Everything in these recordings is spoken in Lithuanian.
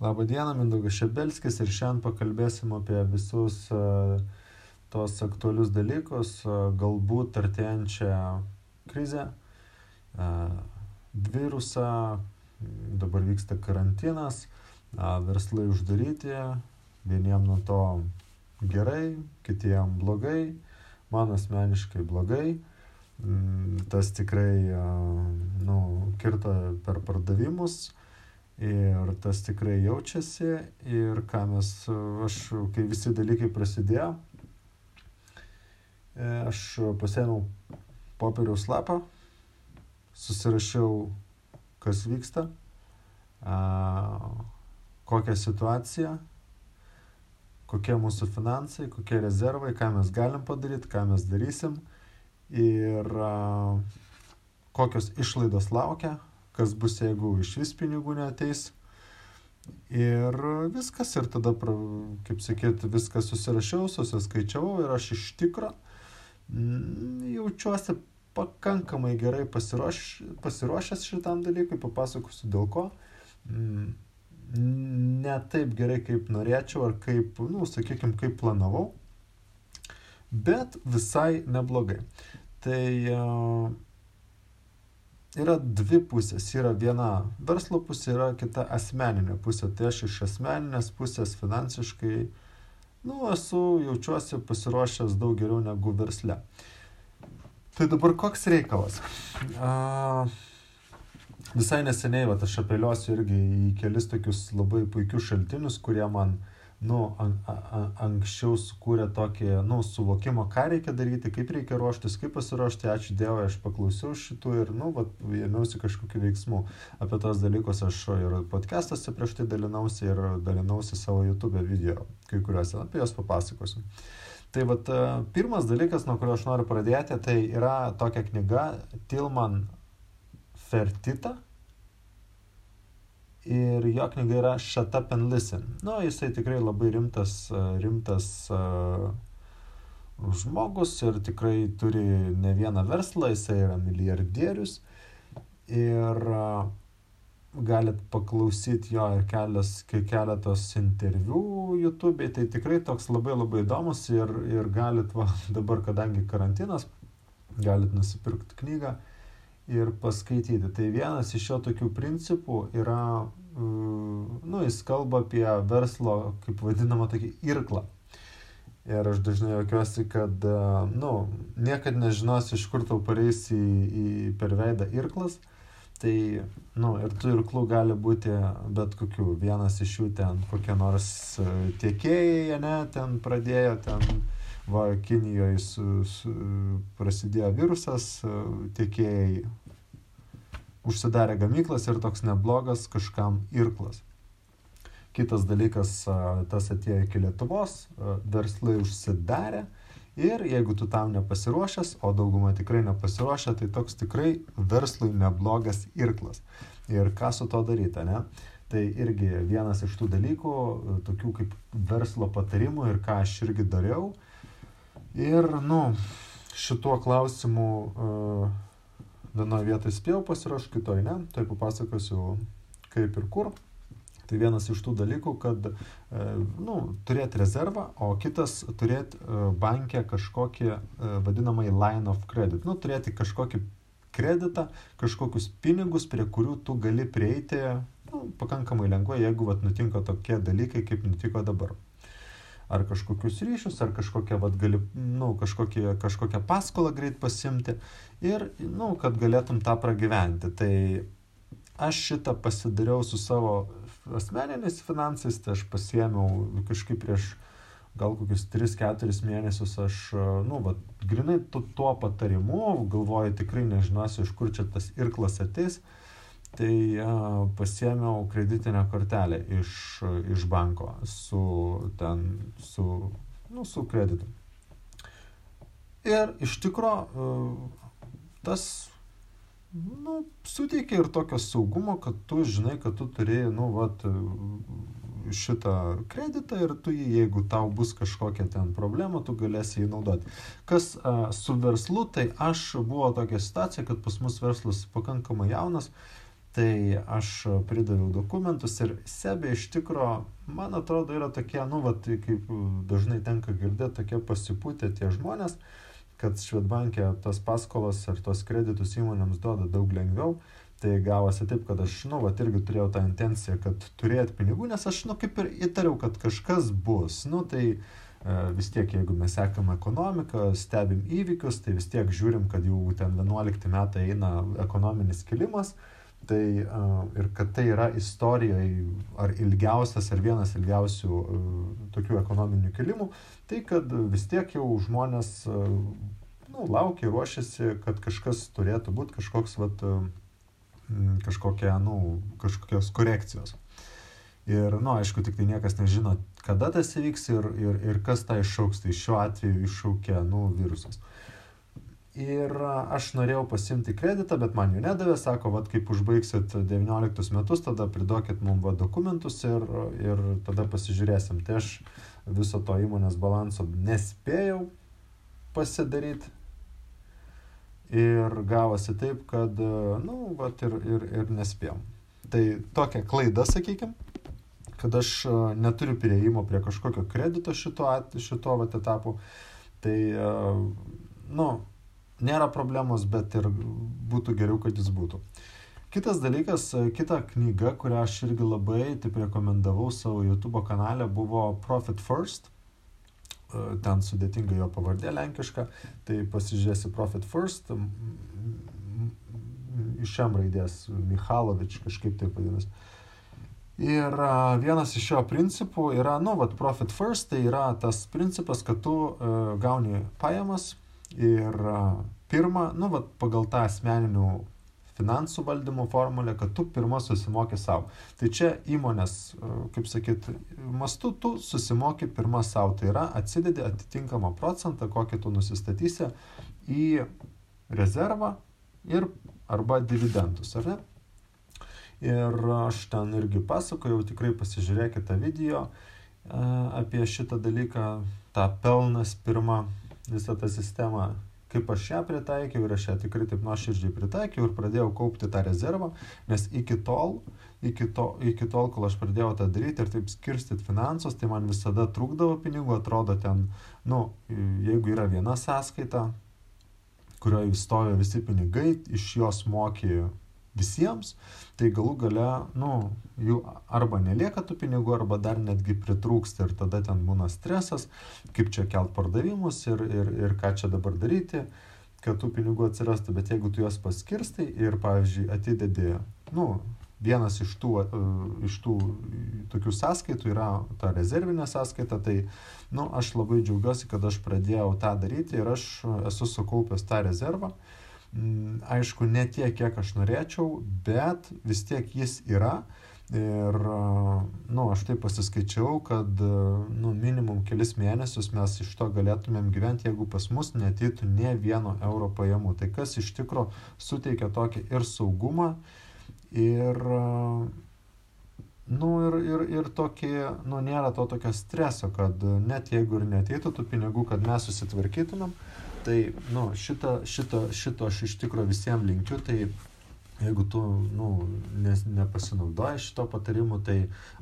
Labą dieną, Mindaugas Šebelskis ir šiandien pakalbėsim apie visus uh, tos aktualius dalykus, uh, galbūt artėjančią krizę, uh, virusą, dabar vyksta karantinas, verslai uždaryti, vieniem nuo to gerai, kitiem blogai, man asmeniškai blogai, mm, tas tikrai, nu, kirta per pardavimus Ir tas tikrai jaučiasi. Ir ką mes, aš, kai visi dalykai prasidėjo, e, aš pasėmiau popieriaus lapą, susirašiau, kas vyksta, kokia situacija, kokie mūsų finansai, kokie rezervai, ką mes galim padaryti, ką mes darysim. Ir kokios išlaidos laukia, kas bus, jeigu iš vis pinigų neteis. Ir viskas, ir tada, kaip sakyt, viskas susirašiau, susiskaičiavau ir aš iš tikro mm, jaučiuosi pakankamai gerai pasiruoš, pasiruošęs šitam dalykui, papasakosiu dėl ko. Mm, ne taip gerai, kaip norėčiau, ar kaip, nu, sakykime, kaip planavau, bet visai neblogai. Tai uh, yra dvi pusės. Yra viena verslo pusė, yra kita asmeninė pusė. Tai aš iš asmeninės pusės finansiškai, nu, esu, jaučiuosi pasiruošęs daug geriau negu versle. Tai dabar koks reikalas? A, visai neseniai, va, aš apeliuosiu irgi į kelis tokius labai puikius šaltinius, kurie man uh, nu, an, a, anksčiau sukūrė tokį, nu, suvokimą, ką reikia daryti, kaip reikia ruoštis, kaip pasiruošti, ačiū Dievui, aš paklausiau šitų ir, nu, vat, ėmiausi kažkokiu veiksmu. Apie tos dalykus aš ir podcastuose prieš tai dalinausi ir dalinausi savo YouTube video, kai kuriuose, apie juos papasakosiu. Tai vat, e, pirmas dalykas, nuo kurio aš noriu pradėti, tai yra tokia knyga Tilman Fertita ir jo knyga yra Shut Up and Listen. Nu, jisai tikrai labai rimtas, rimtas uh, žmogus ir tikrai turi ne vieną verslą, jisai yra milijardierius ir uh, galit paklausyti jo ir kelias, keletos interviu YouTube, tai tikrai toks labai labai įdomus ir, ir galit, va, dabar kadangi karantinas, galit nusipirkti knygą ir paskaityti. Tai vienas iš jo tokių principų yra, mm, nu, jis kalba apie verslo, kaip vadinamą, tokį irklą. Ir aš dažnai juokiuosi, kad, nu, niekad nežinosi, iš kur tau pareis į, į per veidą irklas. Tai, nu, ir tų irklų gali būti bet kokių. Vienas iš jų ten kokie nors tiekėjai, ne, ten pradėjo, ten va, Kinijoje su, su, prasidėjo virusas, tiekėjai užsidarė gamyklas ir toks neblogas kažkam irklas. Kitas dalykas, tas atėjo iki Lietuvos, verslai užsidarė ir jeigu tu tam nepasiruošęs, o dauguma tikrai nepasiruošę, tai toks tikrai verslui neblogas irklas. Ir ką su to daryti, ne? Tai irgi vienas iš tų dalykų, tokių kaip verslo patarimų ir ką aš irgi dariau, Ir, nu, šituo klausimu uh, vienoje vietoje spėjau pasirašyti, kitoje ne, tai papasakosiu kaip ir kur. Tai vienas iš tų dalykų, kad e, nu, turėti rezervą, o kitas turėti e, bankę kažkokį e, vadinamąjį line of credit. Nu, turėti kažkokį kreditą, kažkokius pinigus, prie kurių tu gali prieiti nu, pakankamai lengvai, jeigu vat, nutinka tokie dalykai, kaip nutiko dabar ar kažkokius ryšius, ar kažkokią, vat, gali, nu, kažkokią, kažkokią paskolą greit pasimti ir, nu, kad galėtum tą pragyventi. Tai aš šitą pasidariau su savo asmeniniais finansais, tai aš pasiemiau kažkaip prieš gal kokius 3-4 mėnesius aš, nu, va, grinai tuo patarimu, galvoju, tikrai nežinosiu, iš kur čia tas irklas ateis, tai pasiėmiau kreditinę kortelę iš, iš banko su, ten, su, nu, su kreditu. Ir iš tikro tas nu, suteikia ir tokio saugumo, kad tu žinai, kad tu turėjai, nu, vat, šitą kreditą ir tu jį, jeigu tau bus kažkokia ten problema, tu galėsi jį naudoti. Kas a, su verslu, tai aš buvo tokia situacija, kad pas mus verslas pakankamai jaunas, tai aš pridaviau dokumentus ir Sebė iš tikro, man atrodo, yra tokie, nu, va, tai kaip dažnai tenka girdėti, tokie pasipūtę tie žmonės, kad Švedbankė tos paskolos ar tos kreditus įmonėms duoda daug lengviau. Tai gavosi taip, kad aš, nu, va, irgi turėjau tą intenciją, kad turėti pinigų, nes aš, nu, kaip ir įtariau, kad kažkas bus. Nu, tai e, vis tiek, jeigu mes sekam ekonomiką, stebim įvykius, tai vis tiek žiūrim, kad jau ten 11 metai eina ekonominis kilimas. Tai uh, ir kad tai yra istorijoje ar ilgiausias, ar vienas ilgiausių uh, tokių ekonominių kilimų, tai kad vis tiek jau žmonės uh, nu, laukia, ruošiasi, kad kažkas turėtų būti kažkoks, vat, uh, kažkokia, nu, kažkokios korekcijos. Ir, na, nu, aišku, tik tai niekas nežino, kada tas įvyks ir, ir, ir kas tą iššauks. Tai šiuo atveju iššaukė, nu, virusas. Ir aš norėjau pasimti kreditą, bet man jų nedavė, sako, vad kaip užbaigsit 19 metus, tada pridokit mums va dokumentus ir, ir tada pasižiūrėsim. Tai aš viso to įmonės balanso nespėjau pasidaryti. Ir gavosi taip, kad, nu, vat ir, ir, ir nespėjom. Tai tokia klaida, sakykime, kad aš neturiu prieimo prie kažkokio kredito šito, šito vat etapu. Tai, nu, nėra problemos, bet ir būtų geriau, kad jis būtų. Kitas dalykas, kita knyga, kurią aš irgi labai taip rekomendavau savo YouTube kanale, buvo Profit First. Ten sudėtinga jo pavardė lenkiška, tai pasižiūrėsi Profit First, iš M raidės, Michalovič kažkaip taip vadinasi. Ir vienas iš jo principų yra, nu, vat, profit first, tai yra tas principas, kad tu uh, gauni pajamas, Ir pirma, nu, vat, pagal tą asmeninių finansų valdymo formulę, kad tu pirmą susimoki savo. Tai čia įmonės, kaip sakyt, mastu tu susimoki pirmą savo. Tai yra atsidedi atitinkamą procentą, kokį tu nusistatysi į rezervą ir arba dividendus, ar ne? Ir aš ten irgi pasakojau, tikrai pasižiūrėkite video apie šitą dalyką, tą pelnas pirmą visą tą sistemą, kaip aš ją pritaikiau ir aš ją tikrai taip nuoširdžiai pritaikiau ir pradėjau kaupti tą rezervą, nes iki tol, iki, to, iki tol, kol aš pradėjau tą daryti ir taip skirstyti finansus, tai man visada trūkdavo pinigų, atrodo ten, nu, jeigu yra viena sąskaita, kurioje įstojo visi pinigai, iš jos mokė visiems, tai galų gale, nu, jų arba nelieka tų pinigų, arba dar netgi pritrūksta ir tada ten būna stresas, kaip čia kelt pardavimus ir, ir, ir ką čia dabar daryti, kad tų pinigų atsirastų, bet jeigu tu juos paskirstai ir, pavyzdžiui, atidedi, nu, vienas iš tų, iš tų tokių sąskaitų yra ta rezervinė sąskaita, tai, nu, aš labai džiaugiuosi, kad aš pradėjau tą daryti ir aš esu sukaupęs tą rezervą. Uh, aišku, ne tiek, kiek aš norėčiau, bet vis tiek jis yra. Ir, nu, aš taip pasiskaičiau, kad, nu, minimum kelis mėnesius mes iš to galėtumėm gyventi, jeigu pas mus netytų ne vieno euro pajamų. Tai kas iš tikro suteikia tokį ir saugumą, ir, nu, ir, ir, ir tokį, nu, nėra to tokio streso, kad net jeigu ir netytų tų pinigų, kad mes susitvarkytumėm, Tai, nu, šito, šito, šito aš iš tikrųjų visiems linkiu, tai jeigu tu, nu, nes, nepasinaudoji šito patarimu, tai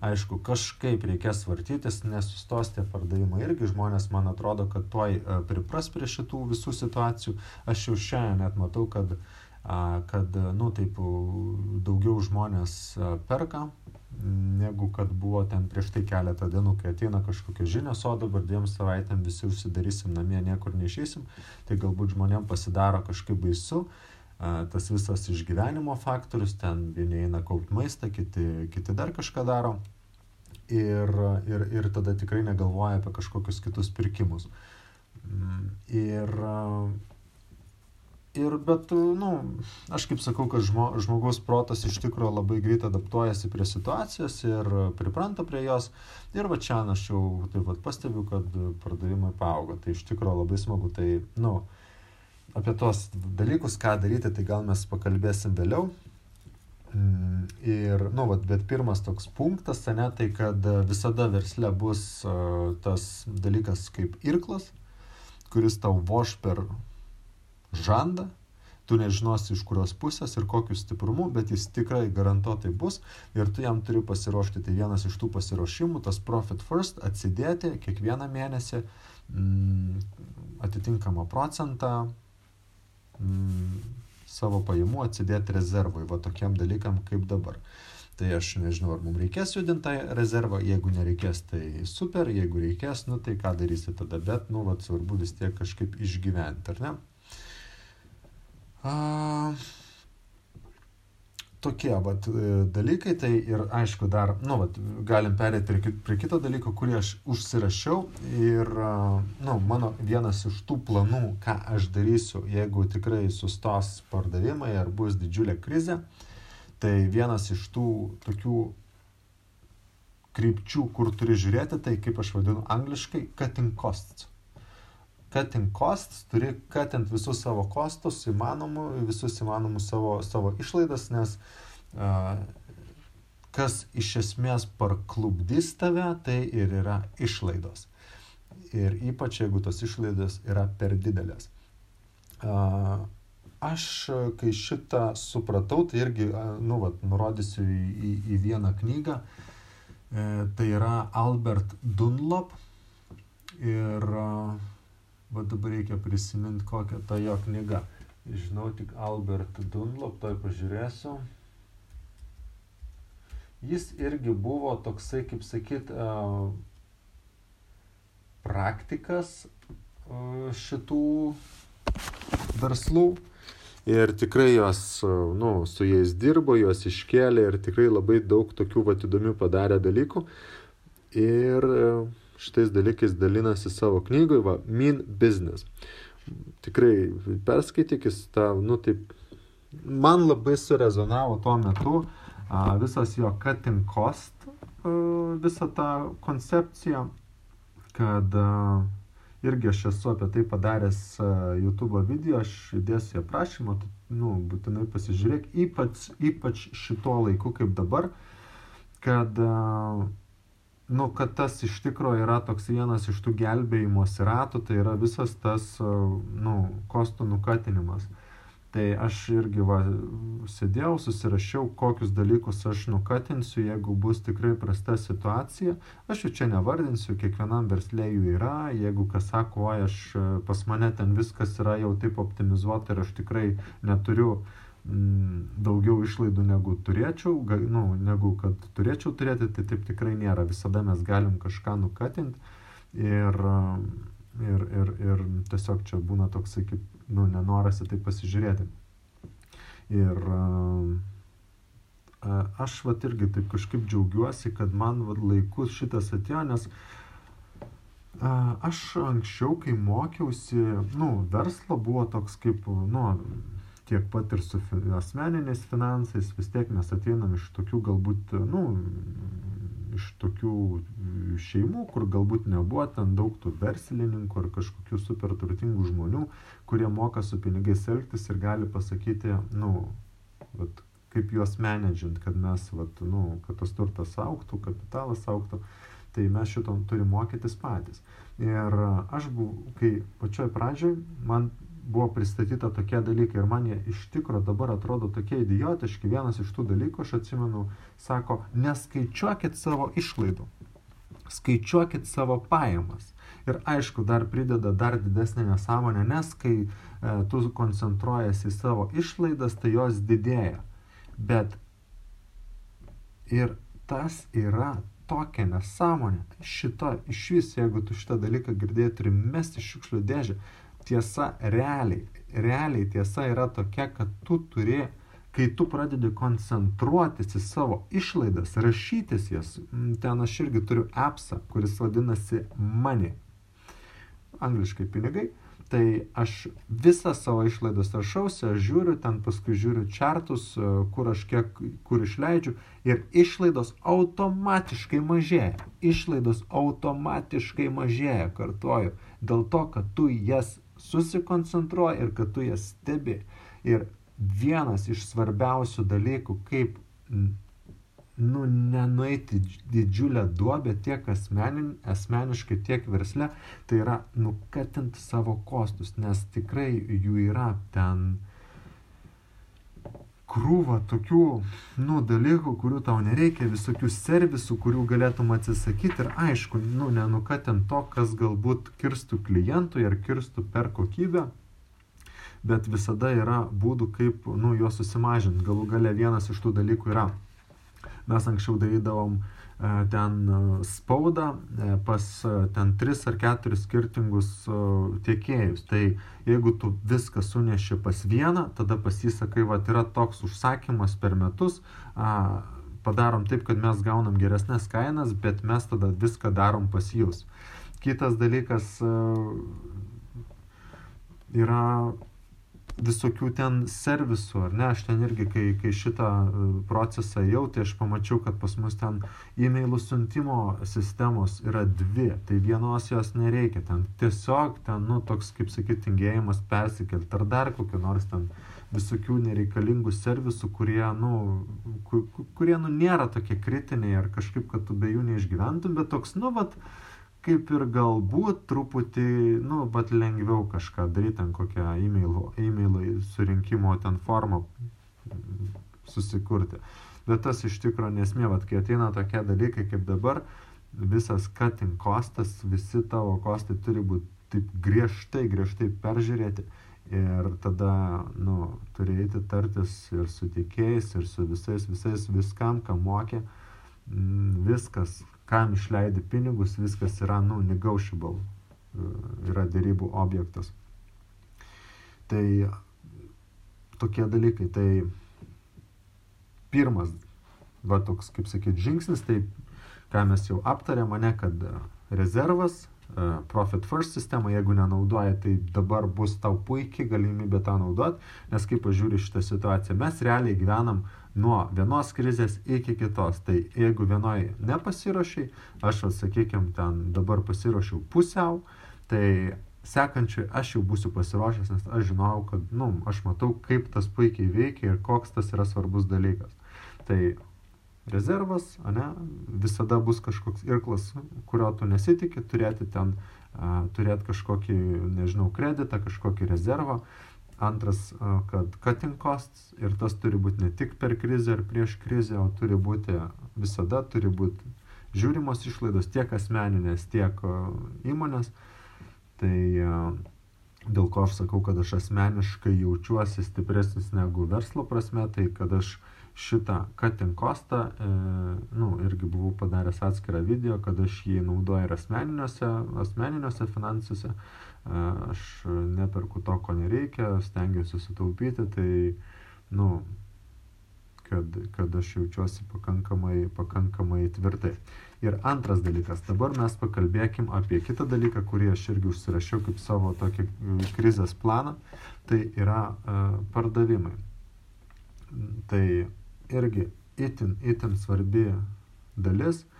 aišku, kažkaip reikės vartytis, nesustos tie pardavimai irgi, žmonės man atrodo, kad tuoj e, pripras prie šitų visų situacijų. Aš jau šiandien net matau, kad, kad, nu, taip, daugiau žmonės e, perka negu kad buvo ten prieš tai keletą dienų, kai ateina kažkokios žinios, o dabar dviem savaitėm visi užsidarysim namie, niekur neišeisim, tai galbūt žmonėm pasidaro kažkaip baisu, tas visas išgyvenimo faktorius, ten vieni eina kaupti maistą, kiti, kiti dar kažką daro ir, ir, ir tada tikrai negalvoja apie kažkokius kitus pirkimus. Mm, ir Ir bet, nu, aš kaip sakau, kad žmo, žmogaus protas iš tikrųjų labai greit adaptuojasi prie situacijos ir pripranta prie jos. Ir va čia aš jau taip pat pastebiu, kad pardavimai paaugo. Tai iš tikrųjų labai smagu. Tai, nu, apie tos dalykus, ką daryti, tai gal mes pakalbėsim vėliau. Mm, ir, nu, vat, bet pirmas toks punktas, ne, tai kad visada versle bus uh, tas dalykas kaip irklas, kuris tau voš per žandą, tu nežinosi iš kurios pusės ir kokiu stiprumu, bet jis tikrai garantuotai bus ir tu jam turi pasiruošti. Tai vienas iš tų pasiruošimų, tas profit first, atsidėti kiekvieną mėnesį mm, atitinkamą procentą mm, savo pajamų atsidėti rezervui, va tokiam dalykam kaip dabar. Tai aš nežinau, ar mums reikės judinti tą rezervą, jeigu nereikės, tai super, jeigu reikės, nu tai ką darysi tada, bet, nu, vat, svarbu vis tiek kažkaip išgyventi, ar ne? A, tokie vat, e, dalykai, tai ir aišku dar, nu, vat, galim perėti prie, prie kito dalyko, kurį aš užsirašiau ir, nu, mano vienas iš tų planų, ką aš darysiu, jeigu tikrai sustos pardavimai ar bus didžiulė krizė, Tai vienas iš tų tokių krypčių, kur turi žiūrėti, tai kaip aš vadinu angliškai, cutting costs. Cutting costs, turi cutint visus savo kostus įmanomų, visus įmanomus savo, savo išlaidas, nes uh, kas iš esmės parklubdys tave, tai ir yra išlaidos. Ir ypač jeigu tos išlaidos yra per didelės. Uh, aš, kai šitą supratau, tai irgi, nu, vat, nurodysiu į, į, į vieną knygą. E, tai yra Albert Dunlop. Ir va dabar reikia prisiminti, kokia ta jo knyga. Žinau tik Albert Dunlop, toj pažiūrėsiu. Jis irgi buvo toksai, kaip sakyt, praktikas šitų verslų ir tikrai jos, nu, su jais dirbo, juos iškėlė ir tikrai labai daug tokių vat įdomių padarė dalykų. Ir šitais dalykais dalinasi savo knygoje, va, Mean Business. Tikrai perskaitykis tą, nu taip, man labai surezonavo tuo metu a, visas jo cutting cost, a, visa ta koncepcija, kad a, irgi aš esu apie tai padaręs YouTube video, aš įdėsiu į aprašymą, tu, nu, būtinai pasižiūrėk, ypač, ypač šituo laiku kaip dabar, kad, nu, kad tas iš tikrųjų yra toks vienas iš tų gelbėjimosi ratų, tai yra visas tas, nu, kostų nukatinimas. Tai aš irgi va, sėdėjau, susirašiau, kokius dalykus aš nukatinsiu, jeigu bus tikrai prasta situacija. Aš jų čia nevardinsiu, kiekvienam verslė jų yra. Jeigu kas sako, oi, aš pas mane ten viskas yra jau taip optimizuota ir aš tikrai neturiu mm, daugiau išlaidų negu turėčiau, ga, nu, negu kad turėčiau turėti, tai taip tikrai nėra. Visada mes galim kažką nukatinti. Ir, ir, ir, ir tiesiog čia būna toksai kaip nu, nenoras į tai pasižiūrėti. Ir aš vat irgi taip kažkaip džiaugiuosi, kad man vat, laikus šitas atėjo, nes aš anksčiau, kai mokiausi, nu, verslo buvo toks kaip, nu, tiek pat ir su asmeniniais finansais, vis tiek mes ateinam iš tokių galbūt, nu, iš tokių šeimų, kur galbūt nebuvo ten daug tų verslininkų ar kažkokių super turtingų žmonių, kurie moka su pinigais elgtis ir gali pasakyti, nu, vat, kaip juos menedžint, kad mes, vat, nu, kad tas turtas auktų, kapitalas auktų, tai mes šitom turim mokytis patys. Ir aš buvau, kai pačioj pradžioj, man buvo pristatyta tokie dalykai ir man jie iš tikro dabar atrodo tokie idiotiški. Vienas iš tų dalykų, aš atsimenu, sako, neskaičiuokit savo išlaidų, skaičiuokit savo pajamas. Ir aišku, dar prideda dar didesnę nesąmonę, nes kai e, tu koncentruojasi į savo išlaidas, tai jos didėja. Bet ir tas yra tokia nesąmonė. Šito iš vis, jeigu tu šitą dalyką girdėjai, turi mesti šiukšlių dėžę tiesa realiai, realiai tiesa yra tokia, kad tu turi, kai tu pradedi koncentruotis į savo išlaidas, rašytis jas, ten aš irgi turiu appsą, kuris vadinasi Money, angliškai pinigai, tai aš visą savo išlaidas rašausi, aš žiūriu, ten paskui žiūriu čartus, kur aš kiek, kur išleidžiu ir išlaidos automatiškai mažėja. Išlaidos automatiškai mažėja, kartuoju, dėl to, kad tu jas susikoncentruoji ir kad tu jas stebi. Ir vienas iš svarbiausių dalykų, kaip nu, nenueiti didžiulę duobę tiek asmenin, asmeniškai, tiek versle, tai yra nukatinti savo kostus, nes tikrai jų yra ten krūvą tokių, nu, dalykų, kurių tau nereikia, visokių servisų, kurių galėtum atsisakyti ir aišku, nu, nenukatent to, kas galbūt kirstų klientui ar kirstų per kokybę, bet visada yra būdų, kaip, nu, juos susimažinti. Galų gale vienas iš tų dalykų yra, mes anksčiau darydavom uh, ten e, spaudą e, pas ten tris ar keturis skirtingus tiekėjus. Tai jeigu tu viską suneši pas vieną, tada pasisakai, va, yra toks užsakymas per metus, padarom taip, kad mes gaunam geresnės kainas, bet mes tada viską darom pas jūs. Kitas dalykas yra visokių ten servisų, ar ne, aš ten irgi, kai, kai šitą e, procesą jau, tai aš pamačiau, kad pas mus ten e-mailų siuntimo sistemos yra dvi, tai vienos jos nereikia, ten tiesiog ten, nu, toks, kaip sakyti, tingėjimas persikelti, ar dar kokio nors ten visokių nereikalingų servisų, kurie, nu, kurie, nu, nėra tokie kritiniai, ar kažkaip, kad tu be jų neišgyventum, bet toks, nu, vat, kaip ir galbūt truputį, nu, bet lengviau kažką daryti, ten kokią e-mailų, e-mailų surinkimo ten formą susikurti. Bet tas iš tikrųjų nesmė, bet kai ateina tokie dalykai kaip dabar, visas cutting kostas, visi tavo kostai turi būti taip griežtai, griežtai peržiūrėti. Ir tada, nu, turi eiti tartis ir su tikėjais, ir su visais, visais, viskam, ką mokė. Viskas, kam išleidi pinigus, viskas yra, nu, negotiable, e, yra dėrybų objektas. Tai tokie dalykai, tai pirmas, va toks, kaip sakyt, žingsnis, tai ką mes jau aptarėme, mane, kad rezervas, e, Profit First sistema, jeigu nenaudoja, tai dabar bus tau puikiai galimybė tą naudot, nes kaip pažiūri šitą situaciją, mes realiai gyvenam nuo vienos krizės iki kitos. Tai jeigu vienoj nepasiruošiai, aš, sakykime, ten dabar pasiruošiau pusiau, tai sekančiai aš jau būsiu pasiruošęs, nes aš žinau, kad, nu, aš matau, kaip tas puikiai veikia ir koks tas yra svarbus dalykas. Tai rezervas, ne, visada bus kažkoks irklas, kurio tu nesitikė, turėti ten, turėti kažkokį, nežinau, kreditą, kažkokį rezervą. Antras, kad cutting costs ir tas turi būti ne tik per krizę ar prieš krizę, o turi būti visada, turi būti žiūrimos išlaidos tiek asmeninės, tiek įmonės. Tai dėl ko aš sakau, kad aš asmeniškai jaučiuosi stipresnis negu verslo prasme, tai kad aš šitą cutting costą, e, nu, irgi buvau padaręs atskirą video, kad aš jį naudoju ir asmeniniuose, asmeniniuose finansuose. E, aš neperku to, ko nereikia, stengiuosi sutaupyti, tai, nu, kad, kad aš jaučiuosi pakankamai, pakankamai tvirtai. Ir antras dalykas, dabar mes pakalbėkim apie kitą dalyką, kurį aš irgi užsirašiau kaip savo tokį krizės planą, tai yra uh, pardavimai. Tai irgi itin, itin svarbi dalis, Mm,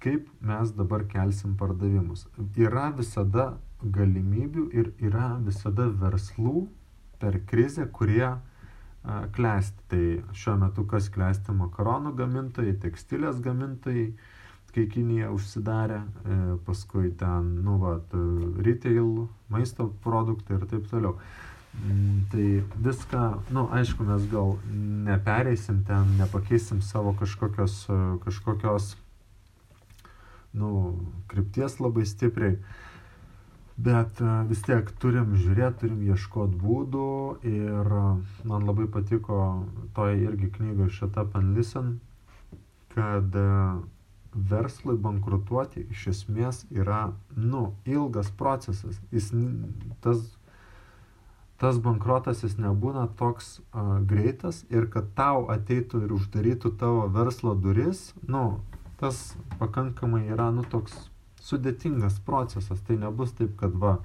kaip mes dabar kelsim pardavimus. Yra visada galimybių ir yra visada verslų per krizę, kurie klesti. Tai šiuo metu kas klesti makaronų gamintojai, tekstilės gamintojai, kai Kinija užsidarė, e, paskui ten, nu, va, retail, maisto produktai ir taip toliau. Mm, tai viską, nu, aišku, mes gal nepereisim ten, nepakeisim savo kažkokios, kažkokios, nu, krypties labai stipriai, bet e, vis tiek turim žiūrėti, turim ieškoti būdų ir man labai patiko toje irgi knygoje Shut Up and Listen, kad e, verslui bankrutuoti iš esmės yra, nu, ilgas procesas. Jis, tas tas bankrotas jis nebūna toks uh, greitas ir kad tau ateitų ir uždarytų tavo verslo duris, nu, tas pakankamai yra, nu, toks sudėtingas procesas. Tai nebus taip, kad va,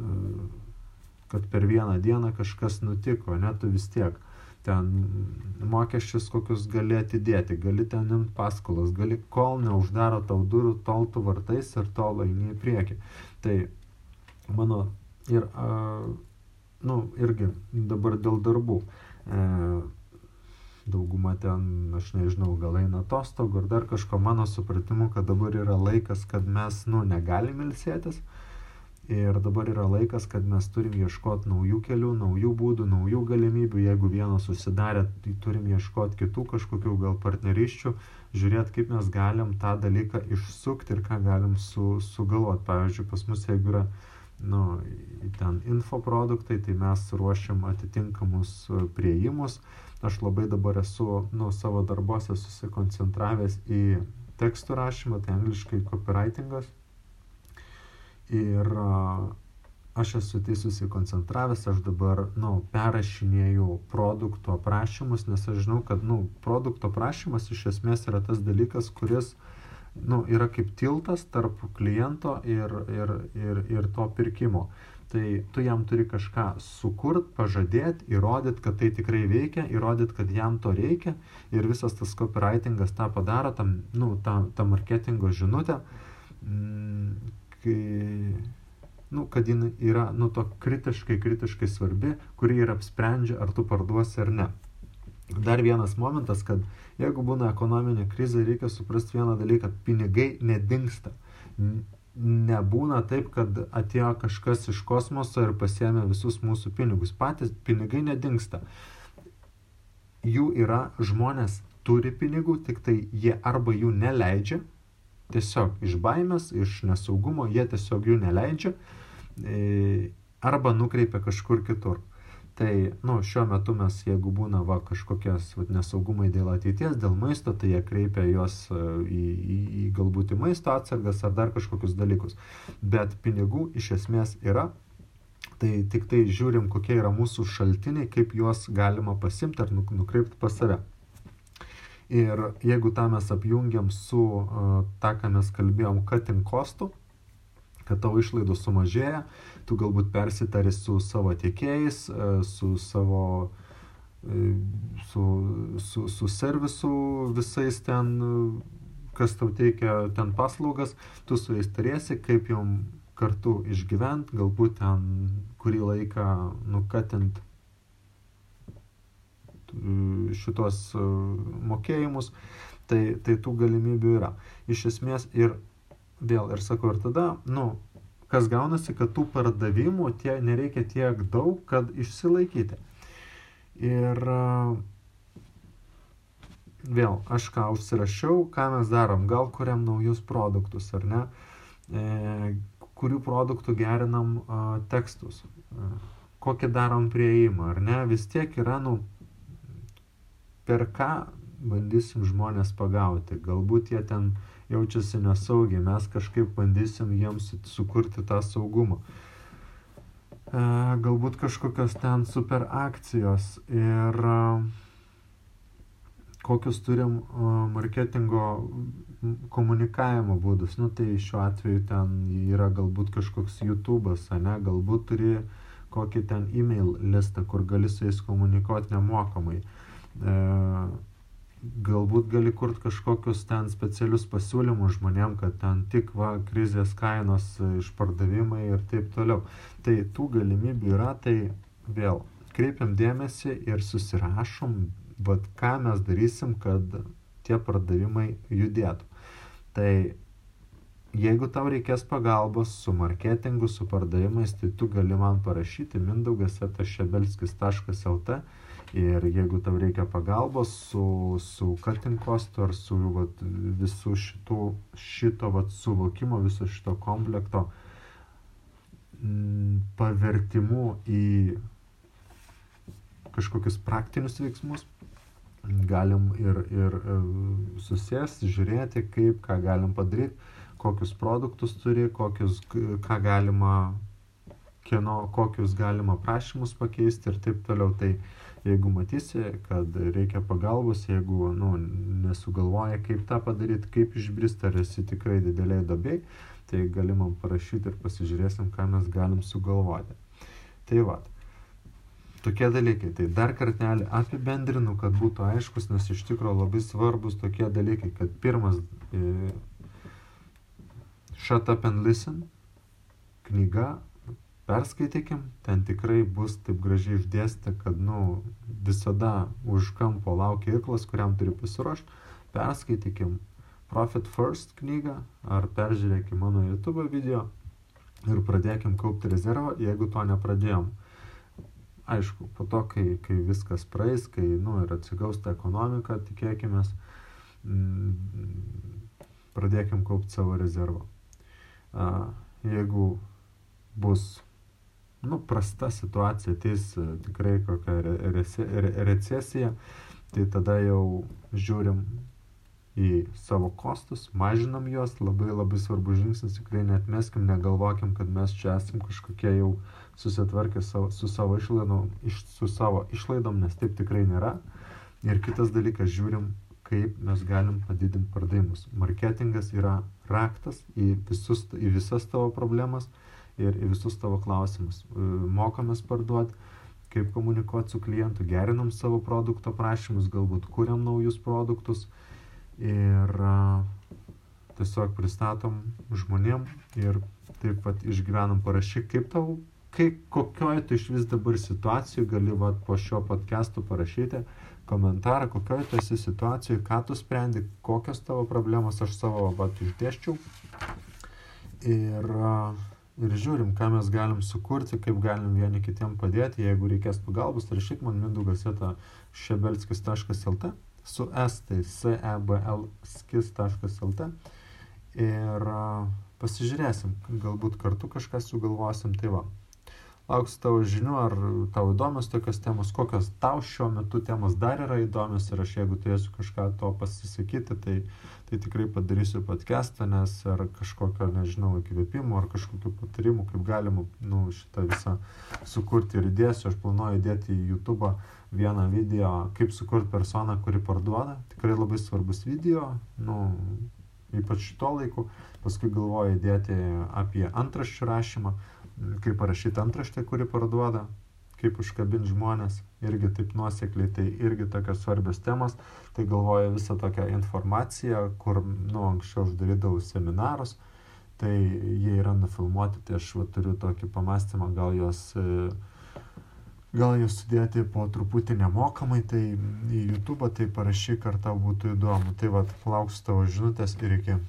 uh, kad per vieną dieną kažkas nutiko, net tu vis tiek ten mokesčius kokius gali atidėti, gali ten imti paskolas, gali kol neuždaro tau durų, tol tu vartais ir tol eini į priekį. Tai mano ir uh, nu, irgi dabar dėl darbų. E, dauguma ten, aš nežinau, gal eina atostogų ar dar kažko, mano supratimu, kad dabar yra laikas, kad mes, nu, negalim ilsėtis. Ir dabar yra laikas, kad mes turim ieškoti naujų kelių, naujų būdų, naujų galimybių. Jeigu vienas susidarė, tai turim ieškoti kitų kažkokių gal partneriščių, žiūrėti, kaip mes galim tą dalyką išsukti ir ką galim su, sugalvoti. Pavyzdžiui, pas mus jeigu yra nu, ten infoproduktai, tai mes ruošiam atitinkamus prieimus. Aš labai dabar esu nu, savo darbuose susikoncentravęs į tekstų rašymą, tai angliškai copywritingas Ir aš esu tai susikoncentravęs, aš dabar, nu, perrašinėjau produkto aprašymus, nes aš žinau, kad, nu, produkto aprašymas iš esmės yra tas dalykas, kuris, na, nu, yra kaip tiltas tarp kliento ir, ir, ir, ir to pirkimo. Tai tu jam turi kažką sukurt, pažadėti, įrodyti, kad tai tikrai veikia, įrodyti, kad jam to reikia ir visas tas copywritingas tą padaro, tam, nu, tą, tą marketingo žinutę, mm, kai, nu, kad jin yra, nu, to kritiškai, kritiškai svarbi, kuri ir apsprendžia, ar tu parduosi ar ne. Dar vienas momentas, kad jeigu būna ekonominė krizė, reikia suprasti vieną dalyką, pinigai nedingsta. Nebūna taip, kad atėjo kažkas iš kosmoso ir pasėmė visus mūsų pinigus. Patys pinigai nedingsta. Jų yra, žmonės turi pinigų, tik tai jie arba jų neleidžia, tiesiog iš baimės, iš nesaugumo, jie tiesiog jų neleidžia e, arba nukreipia kažkur kitur. Tai, nu, šiuo metu mes, jeigu būna va, kažkokias va, nesaugumai dėl ateities, dėl maisto, tai jie kreipia juos e, į, į, į galbūt į maisto atsargas ar dar kažkokius dalykus. Bet pinigų iš esmės yra, tai tik tai žiūrim, kokie yra mūsų šaltiniai, kaip juos galima pasimti ar nukreipti pas save. Ir jeigu tą mes apjungiam su uh, tą, ką mes kalbėjom, cutting kostų, kad tavo išlaidos sumažėja, tu galbūt persitari su savo tiekėjais, uh, su savo su, su, su servisu visais ten, kas tau teikia ten paslaugas, tu su jais turėsi, kaip jom kartu išgyvent, galbūt ten kurį laiką nukatint šitos e, mokėjimus, tai, tai tų galimybių yra. Iš esmės ir vėl, ir sakau, ir tada, nu, kas gaunasi, kad tų pardavimų tie, nereikia tiek daug, kad išsilaikyti. Ir e, vėl, aš ką užsirašiau, ką mes darom, gal kuriam naujus produktus ar ne, e, kurių produktų gerinam a, tekstus, a, kokį darom prieimą, ar ne, vis tiek yra, nu, per ką bandysim žmonės pagauti. Galbūt jie ten jaučiasi nesaugiai, mes kažkaip bandysim jiems sukurti tą saugumą. E, galbūt kažkokios ten super akcijos ir e, kokius turim e, marketingo komunikavimo būdus. Nu, tai šiuo atveju ten yra galbūt kažkoks YouTube'as, ne, galbūt turi kokį ten e-mail listą, kur gali su jais komunikuoti nemokamai. E, galbūt gali kurti kažkokius ten specialius pasiūlymus žmonėm, kad ten tik va krizės kainos išpardavimai ir taip toliau. Tai tų galimybių yra, tai vėl kreipiam dėmesį ir susirašom, vad ką mes darysim, kad tie pardavimai judėtų. Tai jeigu tau reikės pagalbos su marketingu, su pardavimais, tai tu gali man parašyti mindaugas etašebelskis.lt Ir jeigu tau reikia pagalbos su, su cutting costu ar su vat, visų šitų, šito vat, suvokimo, viso šito komplekto m, mm, pavertimu į kažkokius praktinius veiksmus, galim ir, ir, ir susėsti, žiūrėti, kaip, ką galim padaryti, kokius produktus turi, kokius, ką galima, kieno, kokius galima prašymus pakeisti ir taip toliau. Tai jeigu matysi, kad reikia pagalbos, jeigu nu, nesugalvoja, kaip tą padaryti, kaip išbristi, ar esi tikrai dideliai dobei, tai gali man parašyti ir pasižiūrėsim, ką mes galim sugalvoti. Tai va, tokie dalykai. Tai dar kartelį apibendrinu, kad būtų aiškus, nes iš tikrųjų labai svarbus tokie dalykai, kad pirmas e, Shut Up and Listen knyga perskaitykim, ten tikrai bus taip gražiai išdėstę, kad, nu, visada už kampo laukia iklas, kuriam turi pasiruošti. Perskaitykim Profit First knygą ar peržiūrėkim mano YouTube video. ir pradėkim kaupti rezervą, jeigu to nepradėjom. Aišku, po to, kai, kai viskas praeis, kai nu, ir atsigaus ta ekonomika, tikėkime, mm, pradėkim kaupti savo rezervą. Jeigu bus nu, prasta situacija, ateis tikrai kokia recesija, tai tada jau žiūrim į savo kostus, mažinam juos, labai labai svarbus žingsnis, tikrai netmeskim, negalvokim, kad mes čia esam kažkokie jau susitvarkę savo, su savo išlaidom, iš, su savo išlaidom, nes taip tikrai nėra. Ir kitas dalykas, žiūrim, kaip mes galim padidinti pardavimus. Marketingas yra raktas į, visus, į visas tavo problemas ir į visus tavo klausimus. Mokomės parduoti kaip komunikuoti su klientu, gerinam savo produkto prašymus, galbūt kuriam naujus produktus, ir tiesiog pristatom žmonėm ir taip pat išgyvenam parašyk, kaip tau, kaip, kokioj tu iš vis dabar situacijų gali vat, po šio podcast'o parašyti komentarą, kokioj tu esi situacijoje, ką tu sprendi, kokios tavo problemos aš savo vat, išdėščiau. Ir, ir žiūrim, ką mes galim sukurti, kaip galim vieni kitiem padėti, jeigu reikės pagalbos, rašyk man mindaugas eta šebelskis.lt su s, tai sebl.skis.lt ir pasižiūrėsim, galbūt kartu kažką sugalvosim, tai va. Lauksiu tavo žinių, ar tau įdomios tokios temos, kokios tau šiuo metu temos dar yra įdomios ir aš jeigu turėsiu kažką to pasisakyti, tai, tai tikrai padarysiu podcastą, nes ar kažkokio, nežinau, įkvėpimo, ar kažkokių patarimų, kaip galima nu, šitą visą sukurti ir įdėsiu, aš planuoju įdėti į YouTube vieną video, kaip sukurti personą, kuri parduoda. Tikrai labai svarbus video, nu, ypač šito laiku. Paskui galvoju įdėti apie antraščių rašymą kaip parašyti antraštę, kuri parduoda, kaip užkabinti žmonės, irgi taip nuosekliai, tai irgi tokios svarbios temos, tai galvoju visą tokią informaciją, kur, nu, anksčiau aš darydavau seminarus, tai jie yra nufilmuoti, tai aš va, turiu tokį pamastymą, gal juos, gal juos sudėti po truputį nemokamai, tai į YouTube, tai parašyk, ar tau būtų įdomu. Tai va, lauksiu tavo žinutės ir iki.